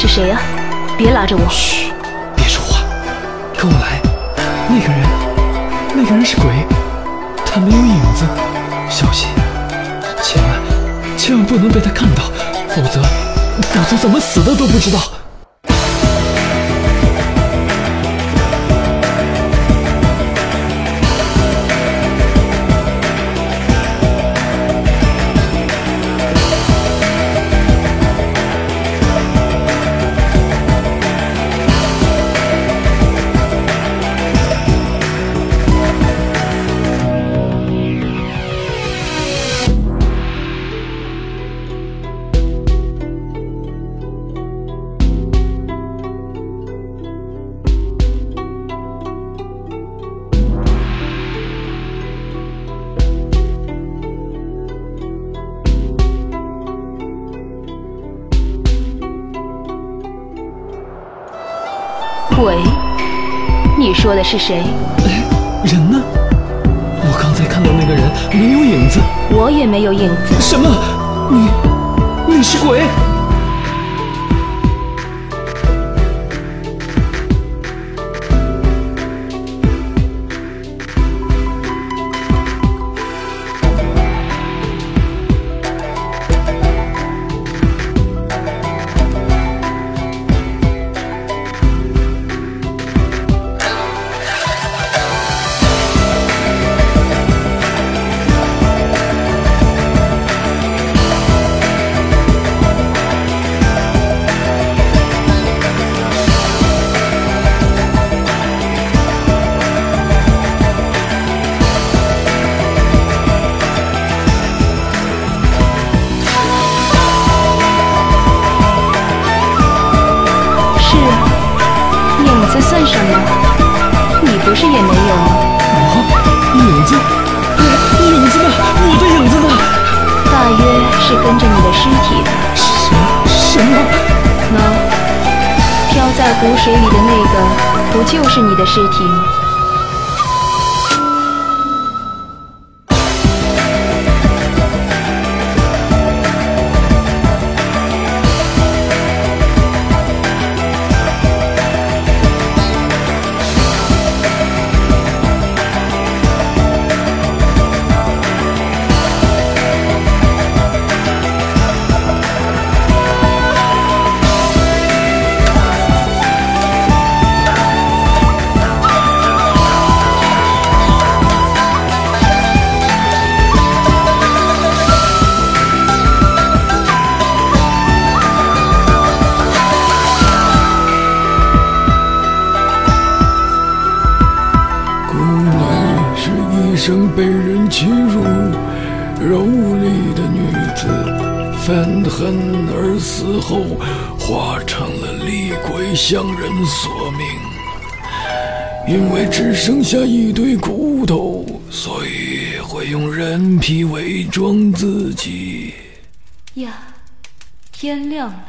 是谁呀？别拉着我！嘘，别说话，跟我来。那个人，那个人是鬼，他没有影子，小心，千万千万不能被他看到，否则否则怎么死的都不知道。鬼？你说的是谁？哎，人呢？我刚才看到那个人没有影子，我也没有影子。什么？你你是鬼？影子算什么？你不是也没有吗？啊，影子？影子呢？我的影子呢？大约是跟着你的尸体的。什什么？喏，飘在湖水里的那个，不就是你的尸体吗？被人欺辱、蹂躏的女子，愤恨而死后化成了厉鬼，向人索命。因为只剩下一堆骨头，所以会用人皮伪装自己。呀，天亮了。